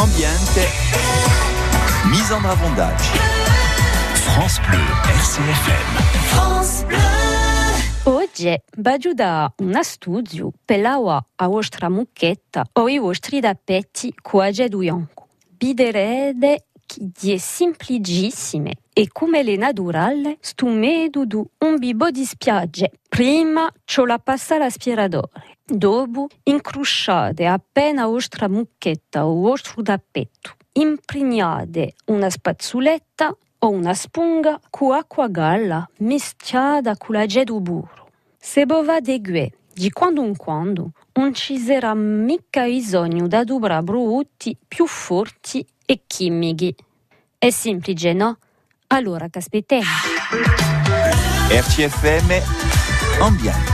ambiente, mise en avondage. France Bleu, RCFM. France Bleu. Oggi vado da uno studio per la a vostra mucchetta o i vostri dappetti cuage duionco. Biderede che è semplicissime e come le naturale sto medo du un bibo di spiagge. Prima c'ho la passa l'aspiratore, dopo incrusciate appena vostra mucchetta o vostro tappetto. Impregnate una spazzoletta o una spunga con acqua galla mischiata con la gedu burro. Se bova de gue, di quando in quando, non ci sarà mica bisogno da dubra brutti più forti e chimici. È semplice, no? Allora, caspitiamo. RCFM, ambiente.